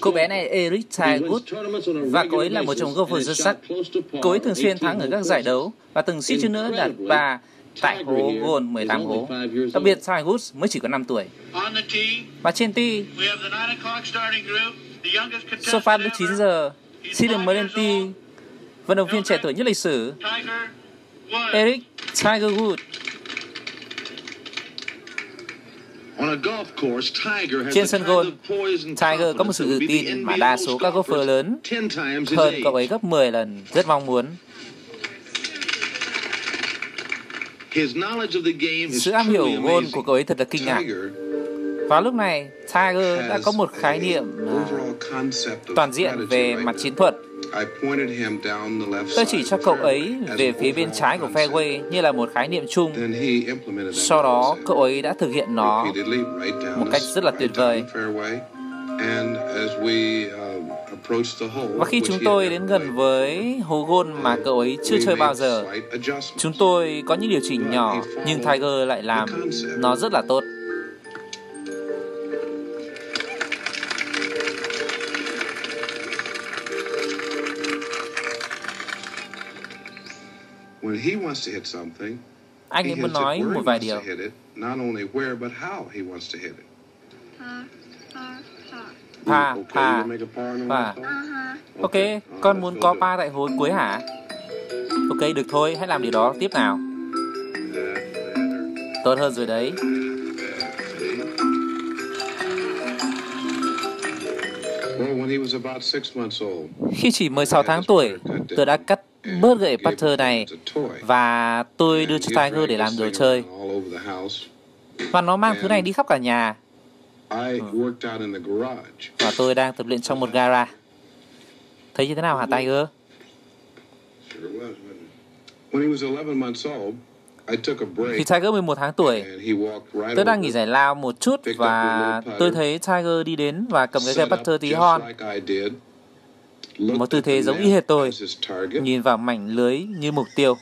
Cô bé này Eric Tiger Woods và cô ấy là một trong golfer rất sắc. Cô ấy thường xuyên thắng ở các giải đấu và từng suýt chút nữa đạt ba tại hố gôn 18 hố. Đặc biệt Tiger Woods mới chỉ có 5 tuổi. Và trên ti, xuất phát lúc 9 giờ, xin được mới lên ti, vận động viên trẻ tuổi nhất lịch sử, Eric Tiger Trên sân golf, Tiger có một sự tự tin mà đa số các golfer lớn hơn cậu ấy gấp 10 lần rất mong muốn. Sự am hiểu gôn của cậu ấy thật là kinh ngạc. Vào lúc này, Tiger đã có một khái niệm toàn diện về mặt chiến thuật. Tôi chỉ cho cậu ấy về phía bên trái của fairway như là một khái niệm chung. Sau đó, cậu ấy đã thực hiện nó một cách rất là tuyệt vời. Và khi chúng tôi đến gần với hố gôn mà cậu ấy chưa chơi bao giờ, chúng tôi có những điều chỉnh nhỏ, nhưng Tiger lại làm nó rất là tốt. Anh ấy muốn nói một vài điều. Pa, pa, pa. Ok, con muốn có pa tại hối cuối hả? Ok, được thôi, hãy làm điều đó tiếp nào. Tốt hơn rồi đấy. Khi chỉ 16 tháng tuổi, tôi đã cắt bớt gậy putter này và tôi đưa cho Tiger để làm đồ chơi. Và nó mang thứ này đi khắp cả nhà. Ừ. Và tôi đang tập luyện trong một gara. Thấy như thế nào hả Tiger? Khi Tiger 11 tháng tuổi, tôi đang nghỉ giải lao một chút và tôi thấy Tiger đi đến và cầm cái cây putter tí hon. Một tư thế giống y hệt tôi, nhìn vào mảnh lưới như mục tiêu.